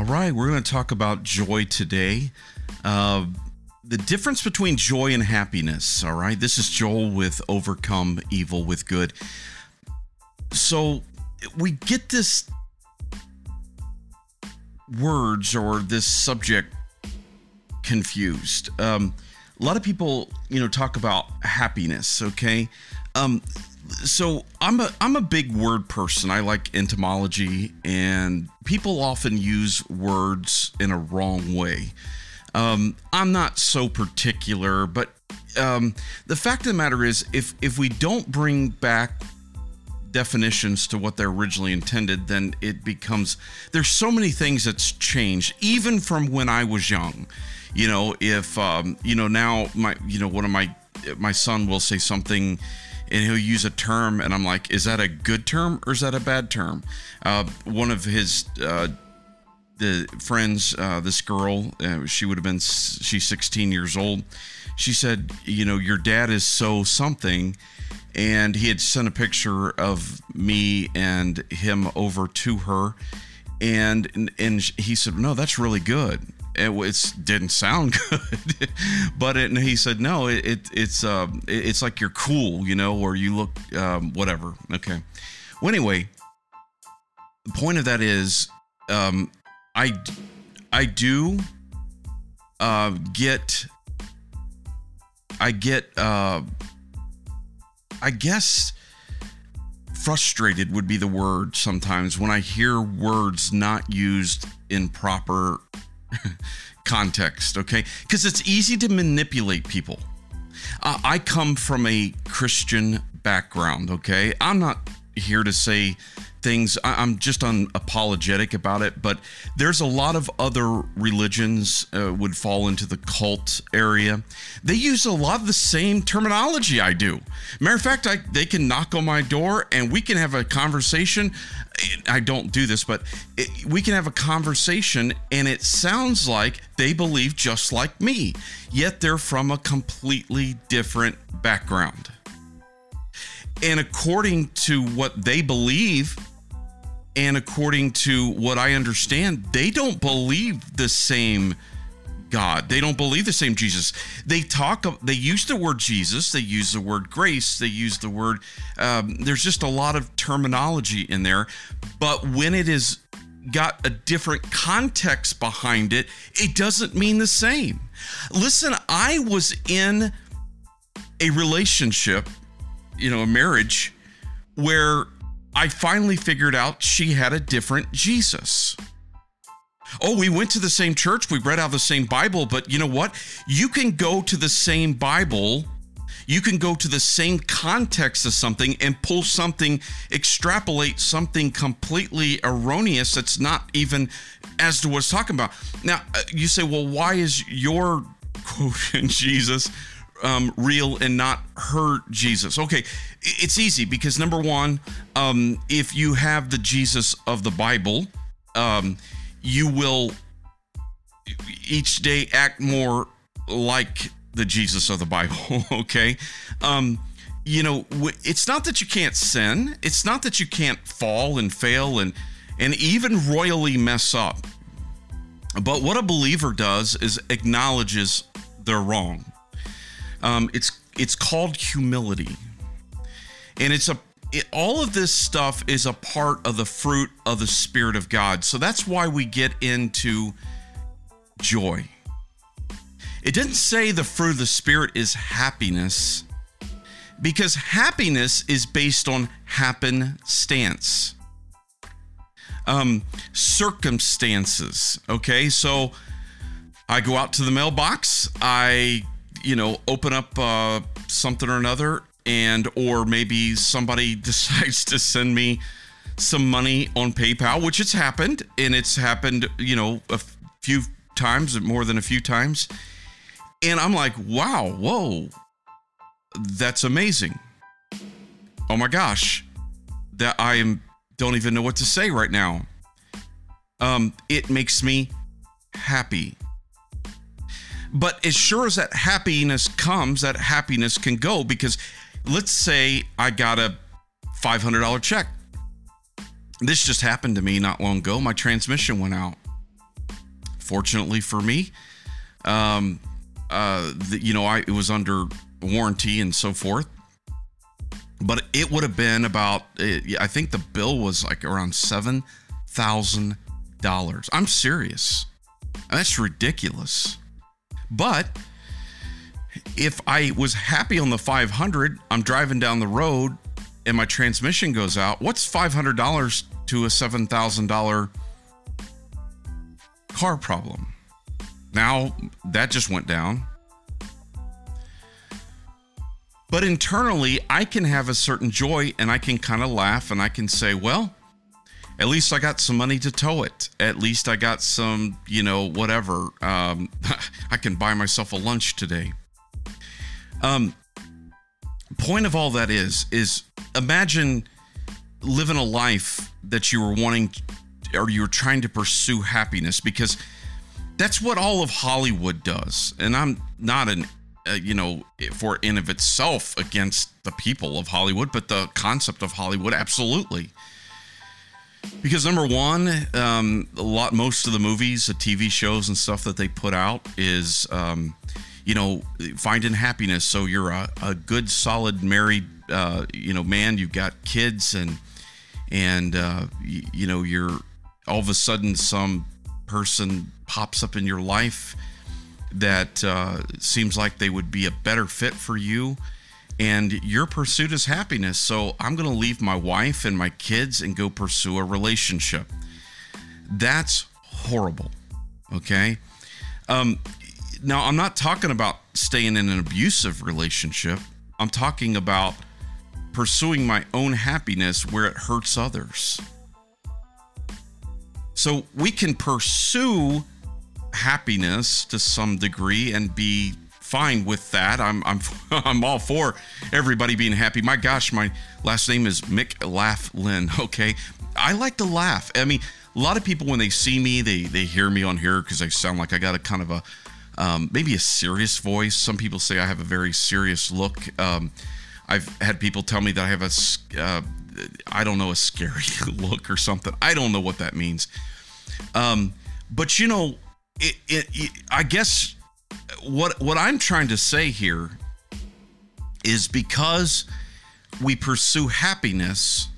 All right, we're going to talk about joy today. Uh, the difference between joy and happiness. All right, this is Joel with Overcome Evil with Good. So we get this words or this subject confused. Um, a lot of people, you know, talk about happiness. Okay, um, so I'm a I'm a big word person. I like entomology, and people often use words in a wrong way. Um, I'm not so particular, but um, the fact of the matter is, if if we don't bring back definitions to what they're originally intended, then it becomes there's so many things that's changed, even from when I was young. You know, if um, you know now my you know one of my my son will say something and he'll use a term and i'm like is that a good term or is that a bad term? Uh, one of his uh, the friends uh, this girl uh, she would have been she's 16 years old. She said you know your dad is so something and he had sent a picture of me and him over to her and and he said no that's really good it, it didn't sound good. But it, he said no it, it it's uh it's like you're cool you know or you look um, whatever. Okay. Well anyway the point of that is um i i do uh get i get uh i guess frustrated would be the word sometimes when i hear words not used in proper context, okay? Because it's easy to manipulate people. Uh, I come from a Christian background, okay? I'm not here to say things. I'm just unapologetic about it, but there's a lot of other religions uh, would fall into the cult area. They use a lot of the same terminology I do. Matter of fact, I, they can knock on my door and we can have a conversation. I don't do this, but it, we can have a conversation and it sounds like they believe just like me, yet they're from a completely different background. And according to what they believe, and according to what I understand, they don't believe the same God. They don't believe the same Jesus. They talk, they use the word Jesus, they use the word grace, they use the word, um, there's just a lot of terminology in there. But when it is got a different context behind it, it doesn't mean the same. Listen, I was in a relationship, you know, a marriage where I finally figured out she had a different Jesus. Oh, we went to the same church, we read out the same Bible, but you know what? You can go to the same Bible, you can go to the same context of something and pull something, extrapolate something completely erroneous that's not even as to what it's talking about. Now, uh, you say, well, why is your quote in Jesus um, real and not her Jesus. Okay, it's easy because number one, um, if you have the Jesus of the Bible, um, you will each day act more like the Jesus of the Bible. okay, um, you know, it's not that you can't sin. It's not that you can't fall and fail and and even royally mess up. But what a believer does is acknowledges they're wrong um, it's it's called humility, and it's a it, all of this stuff is a part of the fruit of the Spirit of God. So that's why we get into joy. It didn't say the fruit of the Spirit is happiness, because happiness is based on happenstance, um, circumstances. Okay, so I go out to the mailbox, I you know, open up uh, something or another, and or maybe somebody decides to send me some money on PayPal, which it's happened, and it's happened, you know, a few times, more than a few times, and I'm like, wow, whoa, that's amazing. Oh my gosh, that I am don't even know what to say right now. Um, it makes me happy. But as sure as that happiness comes, that happiness can go because let's say I got a $500 check. This just happened to me not long ago. My transmission went out. Fortunately for me, um, uh, the, you know, I it was under warranty and so forth. But it would have been about, I think the bill was like around seven thousand dollars. I'm serious. That's ridiculous. But if I was happy on the 500, I'm driving down the road and my transmission goes out. What's $500 to a $7,000 car problem? Now that just went down. But internally, I can have a certain joy and I can kind of laugh and I can say, well, at least I got some money to tow it. At least I got some, you know, whatever. Um, I can buy myself a lunch today. Um, point of all that is, is imagine living a life that you were wanting or you were trying to pursue happiness because that's what all of Hollywood does. And I'm not an, uh, you know, for in of itself against the people of Hollywood, but the concept of Hollywood, absolutely because number one, um, a lot, most of the movies, the TV shows, and stuff that they put out is, um, you know, finding happiness. So you're a, a good, solid married, uh, you know, man. You've got kids, and and uh, you, you know, you're all of a sudden some person pops up in your life that uh, seems like they would be a better fit for you and your pursuit is happiness. So I'm going to leave my wife and my kids and go pursue a relationship. That's horrible. Okay. Um, now, I'm not talking about staying in an abusive relationship. I'm talking about pursuing my own happiness where it hurts others. So we can pursue happiness to some degree and be fine with that. I'm I'm I'm all for everybody being happy. My gosh, my last name is McLaughlin. Okay, I like to laugh. I mean, a lot of people when they see me, they they hear me on here because I sound like I got a kind of a um, maybe a serious voice. Some people say I have a very serious look. Um, I've had people tell me that I have a uh, I don't know a scary look or something. I don't know what that means. Um, but you know, it, it, it I guess what what I'm trying to say here is because we pursue happiness,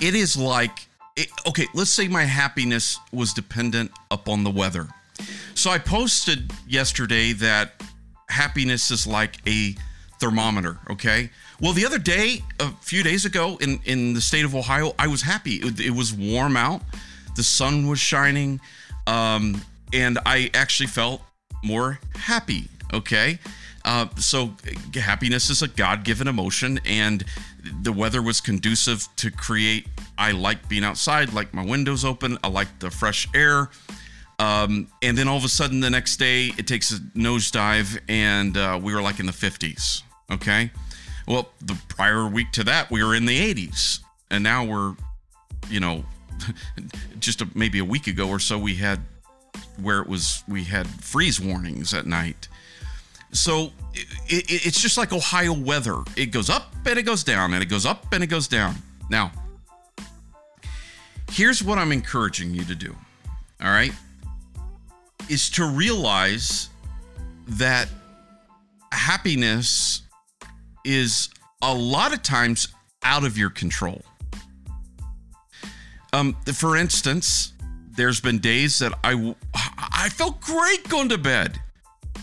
it is like it, okay, let's say my happiness was dependent upon the weather. So I posted yesterday that happiness is like a thermometer, okay? Well, the other day, a few days ago in in the state of Ohio, I was happy. It, it was warm out. The sun was shining. Um, and I actually felt more happy. Okay. Uh, so happiness is a God-given emotion, and the weather was conducive to create. I like being outside, like my windows open. I like the fresh air. Um, and then all of a sudden, the next day, it takes a nosedive, and uh, we were like in the 50s. Okay. Well, the prior week to that, we were in the 80s, and now we're, you know, just a, maybe a week ago or so, we had where it was we had freeze warnings at night. So it, it, it's just like Ohio weather. It goes up and it goes down, and it goes up and it goes down. Now, here's what I'm encouraging you to do. All right, is to realize that happiness is a lot of times out of your control. Um, for instance, there's been days that I I felt great going to bed,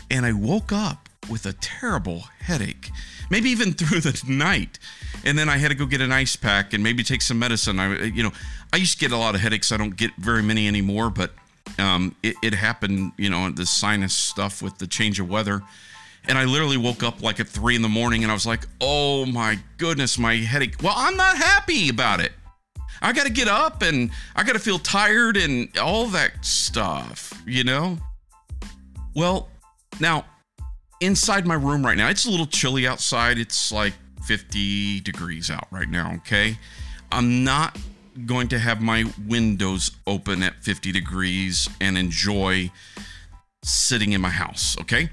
and I woke up with a terrible headache, maybe even through the night, and then I had to go get an ice pack and maybe take some medicine. I you know I used to get a lot of headaches. I don't get very many anymore, but um, it, it happened. You know the sinus stuff with the change of weather. And I literally woke up like at three in the morning and I was like, oh my goodness, my headache. Well, I'm not happy about it. I got to get up and I got to feel tired and all that stuff, you know? Well, now inside my room right now, it's a little chilly outside. It's like 50 degrees out right now, okay? I'm not going to have my windows open at 50 degrees and enjoy sitting in my house, okay?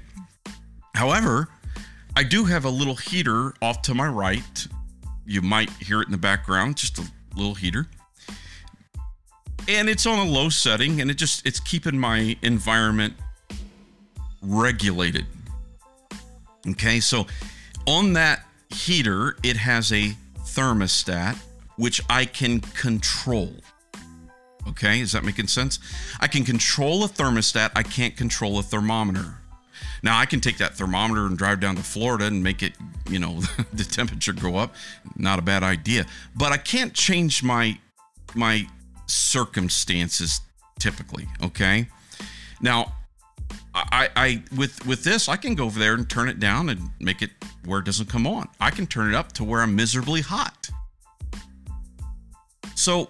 However, I do have a little heater off to my right. You might hear it in the background, just a little heater. and it's on a low setting and it just it's keeping my environment regulated. Okay, so on that heater, it has a thermostat which I can control. Okay, is that making sense? I can control a thermostat, I can't control a thermometer. Now I can take that thermometer and drive down to Florida and make it, you know, the temperature go up. Not a bad idea. But I can't change my my circumstances typically, okay? Now I, I with with this I can go over there and turn it down and make it where it doesn't come on. I can turn it up to where I'm miserably hot. So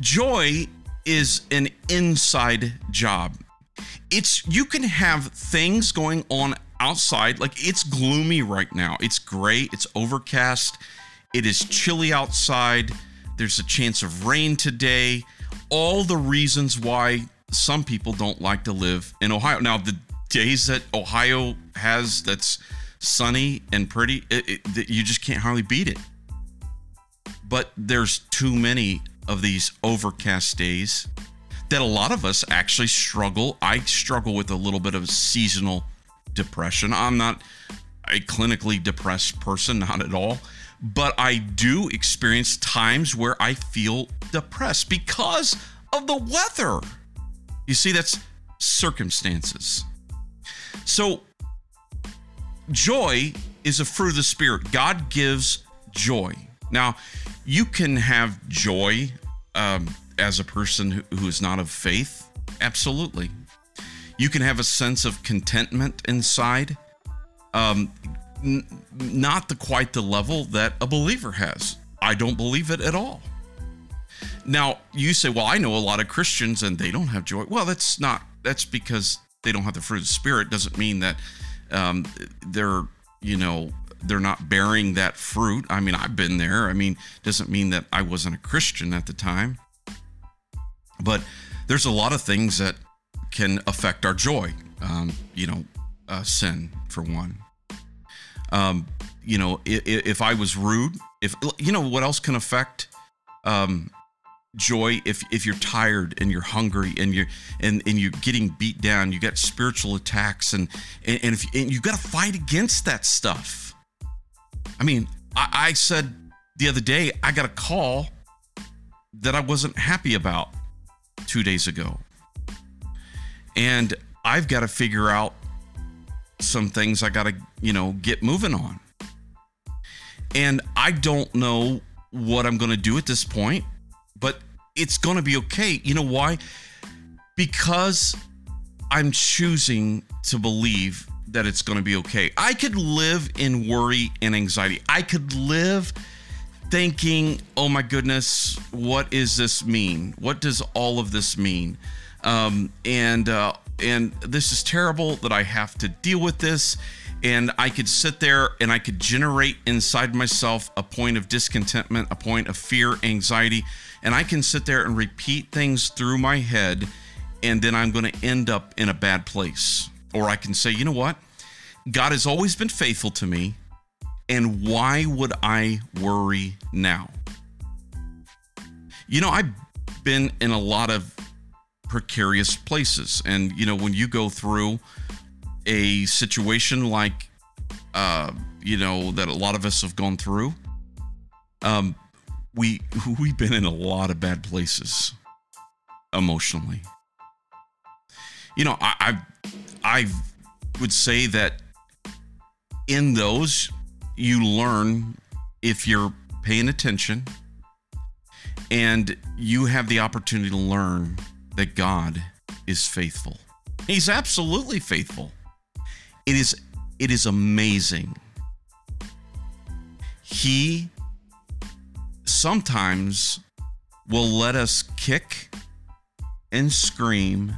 joy is an inside job. It's you can have things going on outside like it's gloomy right now. It's gray, it's overcast, it is chilly outside. There's a chance of rain today. All the reasons why some people don't like to live in Ohio. Now, the days that Ohio has that's sunny and pretty, it, it, you just can't hardly beat it. But there's too many of these overcast days that a lot of us actually struggle. I struggle with a little bit of seasonal depression. I'm not a clinically depressed person, not at all. But I do experience times where I feel depressed because of the weather. You see, that's circumstances. So, joy is a fruit of the Spirit. God gives joy. Now, you can have joy um, as a person who, is not of faith. Absolutely. You can have a sense of contentment inside. Um, n- not the quite the level that a believer has. I don't believe it at all. Now, you say, well, I know a lot of Christians and they don't have joy. Well, that's not, that's because they don't have the fruit of the Spirit. Doesn't mean that um, they're, you know, they're not bearing that fruit. I mean, I've been there. I mean, doesn't mean that I wasn't a Christian at the time. But there's a lot of things that can affect our joy. Um, you know, uh, sin, for one. Um, you know, if, if, I was rude, if, you know, what else can affect um, joy if if you're tired and you're hungry and you're and and you're getting beat down you got spiritual attacks and and, and if and you got to fight against that stuff i mean I, I said the other day i got a call that i wasn't happy about two days ago and i've got to figure out some things i got to you know get moving on and i don't know what i'm going to do at this point but it's going to be okay. You know why? Because I'm choosing to believe that it's going to be okay. I could live in worry and anxiety. I could live thinking, oh my goodness, what does this mean? What does all of this mean? Um, and uh, and this is terrible that I have to deal with this. And I could sit there and I could generate inside myself a point of discontentment, a point of fear, anxiety and I can sit there and repeat things through my head, and then I'm going to end up in a bad place. Or I can say, you know what? God has always been faithful to me, and why would I worry now? You know, I've been in a lot of precarious places, and you know, when you go through a situation like, uh, you know, that a lot of us have gone through, um, we we've been in a lot of bad places emotionally. You know, I I, I would say that in those you learn if you're paying attention and you have the opportunity to learn that God is faithful. He's absolutely faithful. It is it is amazing. He sometimes will let us kick and scream.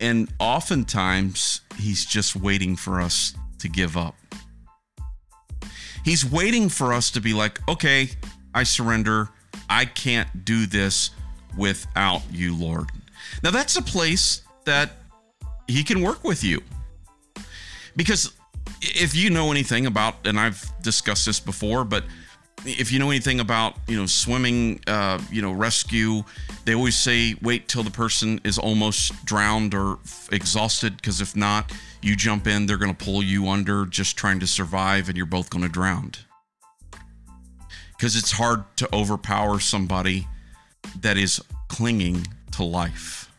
And oftentimes, he's just waiting for us to give up. He's waiting for us to be like, okay, I surrender. I can't do this without you, Lord. Now, that's a place that he can work with you. Because if you know anything about, and I've discussed this before, but if you know anything about you know swimming, uh, you know rescue, they always say wait till the person is almost drowned or exhausted because if not, you jump in, they're going to pull you under just trying to survive, and you're both going to drown. Because it's hard to overpower somebody that is clinging to life.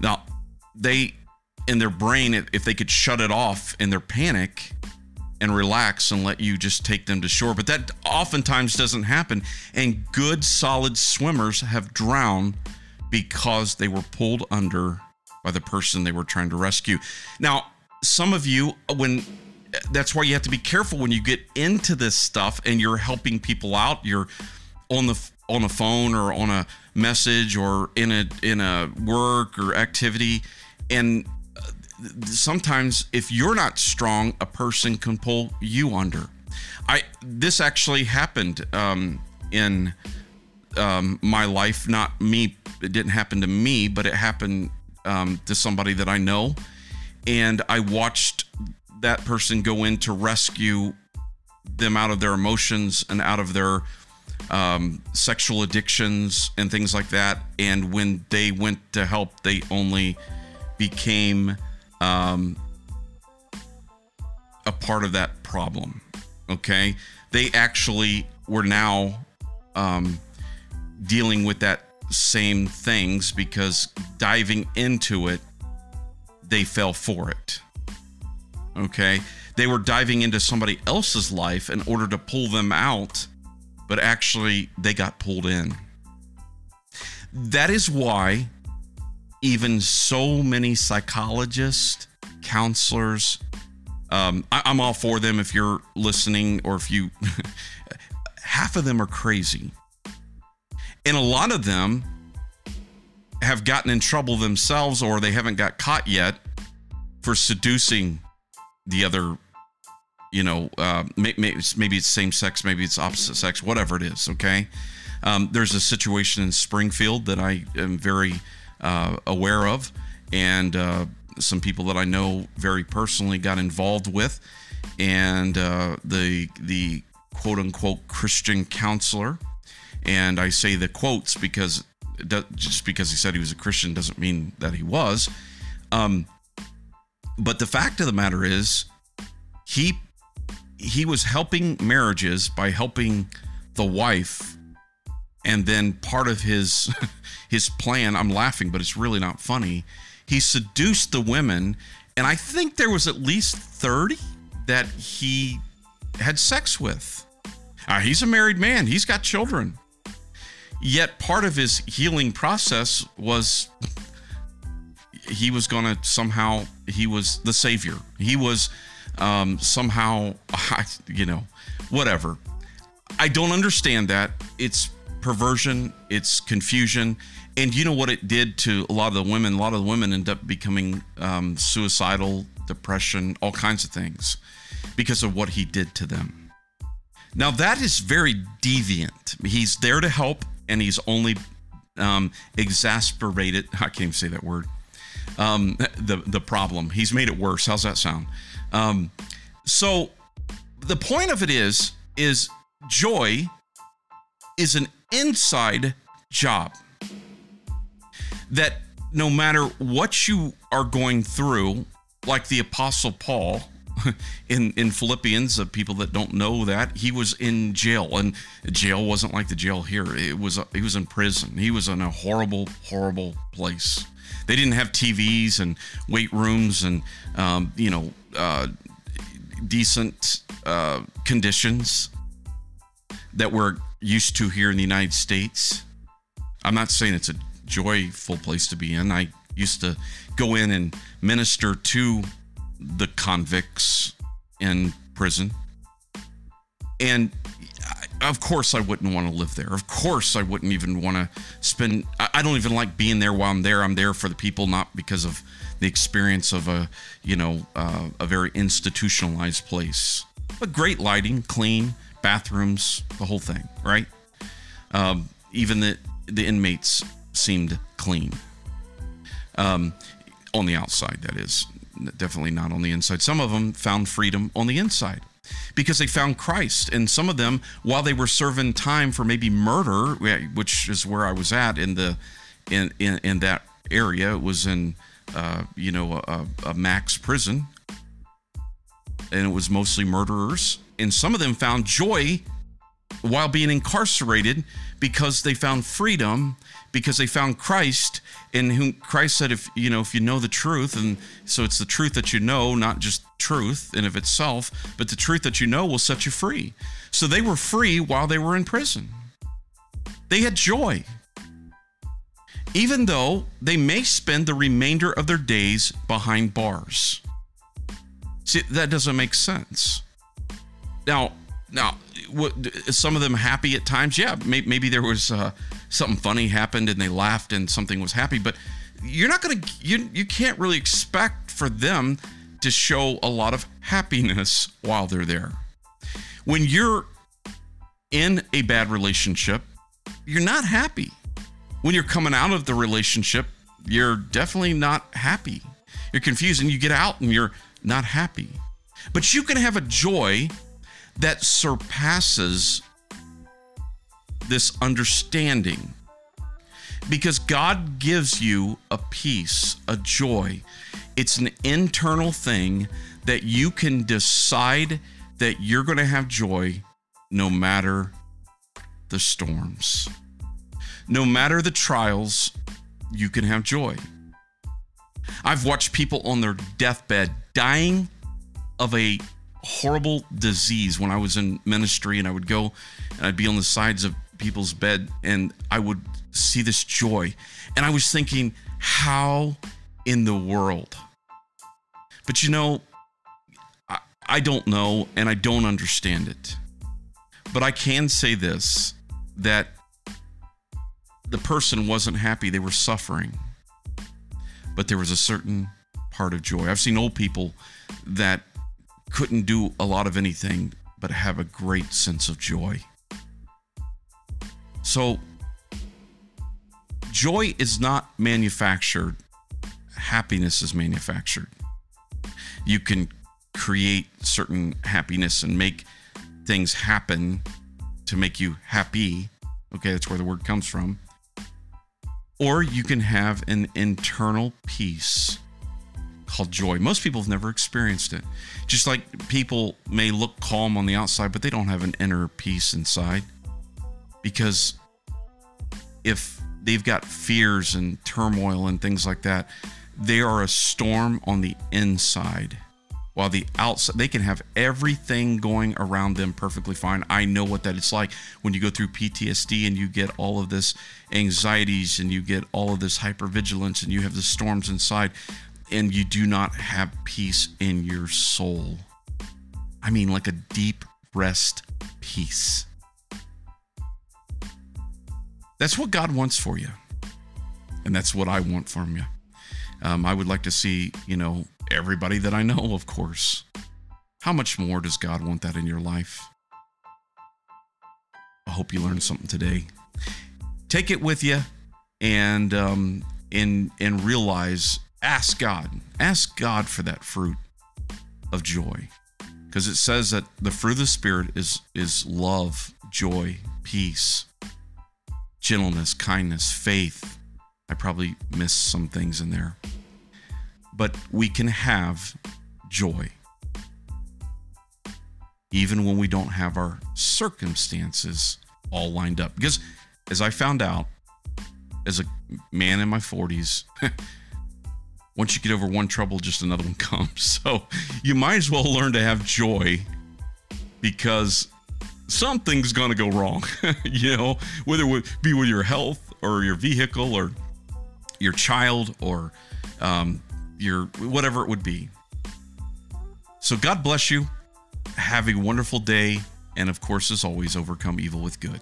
Now, they in their brain, if they could shut it off in their panic, and relax and let you just take them to shore. But that oftentimes doesn't happen. And good, solid swimmers have drowned because they were pulled under by the person they were trying to rescue. Now, some of you, when that's why you have to be careful when you get into this stuff and you're helping people out. You're on the on a phone or on a message or in a in a work or activity, and sometimes if you're not strong, a person can pull you under. I this actually happened um, in um, my life. Not me. It didn't happen to me, but it happened um, to somebody that I know, and I watched that person go in to rescue them out of their emotions and out of their um, sexual addictions and things like that. And when they went to help, they only became um, a part of that problem. Okay. They actually were now um, dealing with that same things because diving into it, they fell for it. Okay. They were diving into somebody else's life in order to pull them out, but actually they got pulled in. That is why even so many psychologists, counselors. Um, I, I'm all for them if you're listening or if you, half of them are crazy. And a lot of them have gotten in trouble themselves or they haven't got caught yet for seducing the other you know uh, maybe, it's same sex maybe it's opposite sex whatever it is okay? Um, there's a situation in springfield that i am very uh, aware of, and uh, some people that I know very personally got involved with, and uh, the the quote unquote Christian counselor, and I say the quotes because just because he said he was a Christian doesn't mean that he was. Um, but the fact of the matter is, he he was helping marriages by helping the wife and then part of his his plan i'm laughing but it's really not funny. He seduced the women and i think there was at least 30 that he had sex with. Uh, he's a married man. He's got children yet part of his healing process was he was going to somehow he was the savior he was um, somehow you know whatever i don't understand that it's perversion, it's confusion. And you know what it did to a lot of the women? A lot of the women end up becoming um, suicidal, depression, all kinds of things because of what he did to them. Now, that is very deviant. He's there to help, and he's only um, exasperated. I can't even say that word. Um, the the problem. He's made it worse. How's that sound? Um, so the point of it is is joy is an inside job. That no matter what you are going through, like the Apostle Paul in in Philippians, uh, people that don't know that he was in jail, and jail wasn't like the jail here. It was he was in prison. He was in a horrible, horrible place. They didn't have TVs and weight rooms and um, you know uh, decent uh, conditions that we're used to here in the United States. I'm not saying it's a joyful place to be in. I used to go in and minister to the convicts in prison. And of course, I wouldn't want to live there. Of course, I wouldn't even want to spend. I don't even like being there while I'm there. I'm there for the people, not because of the experience of a, you know, uh, a very institutionalized place. But great lighting, clean, bathrooms, the whole thing, right? Um, even the the inmates seemed clean. Um, on the outside, that is, definitely not on the inside. Some of them found freedom on the inside because they found Christ. And some of them, while they were serving time for maybe murder, which is where I was at in the in in, in that area, it was in uh, you know a, a max prison, and it was mostly murderers. And some of them found joy while being incarcerated because they found freedom because they found Christ in whom Christ said if you know if you know the truth and so it's the truth that you know not just truth in of itself but the truth that you know will set you free. So they were free while they were in prison. They had joy. Even though they may spend the remainder of their days behind bars. See that doesn't make sense. Now now what, some of them happy at times? Yeah maybe, maybe there was uh, something funny happened and they laughed and something was happy but you're not going to you you can't really expect for them to show a lot of happiness while they're there. When you're in a bad relationship you're not happy. When you're coming out of the relationship you're definitely not happy. You're confused and you get out and you're not happy. But you can have a joy that surpasses this understanding. Because God gives you a peace, a joy. It's an internal thing that you can decide that you're going to have joy no matter the storms. No matter the trials, you can have joy. I've watched people on their deathbed dying of a horrible disease when I was in ministry and I would go and I'd be on the sides of people's bed and I would see this joy. And I was thinking, how in the world? But you know, I, I don't know and I don't understand it. But I can say this that the person wasn't happy, they were suffering. But there was a certain part of joy. I've seen old people that couldn't do a lot of anything but have a great sense of joy. So, joy is not manufactured, happiness is manufactured. You can create certain happiness and make things happen to make you happy. Okay, that's where the word comes from. Or you can have an internal peace called joy. Most people have never experienced it. Just like people may look calm on the outside, but they don't have an inner peace inside because if they've got fears and turmoil and things like that, they are a storm on the inside. While the outside, they can have everything going around them perfectly fine. I know what that it's like when you go through PTSD and you get all of this anxieties and you get all of this hypervigilance and you have the storms inside and you do not have peace in your soul. I mean, like a deep rest peace. That's what God wants for you. And that's what I want from you. Um, I would like to see, you know, everybody that I know, of course. How much more does God want that in your life? I hope you learned something today. Take it with you and um, and and realize, ask God, ask God for that fruit of joy, because it says that the fruit of the spirit is is love, joy, peace, gentleness, kindness, faith. I probably missed some things in there. But we can have joy even when we don't have our circumstances all lined up. Because as I found out as a man in my 40s, once you get over one trouble, just another one comes. So you might as well learn to have joy because something's going to go wrong, you know, whether it be with your health or your vehicle or your child or um, your whatever it would be. So God bless you. Have a wonderful day. And of course, as always, overcome evil with good.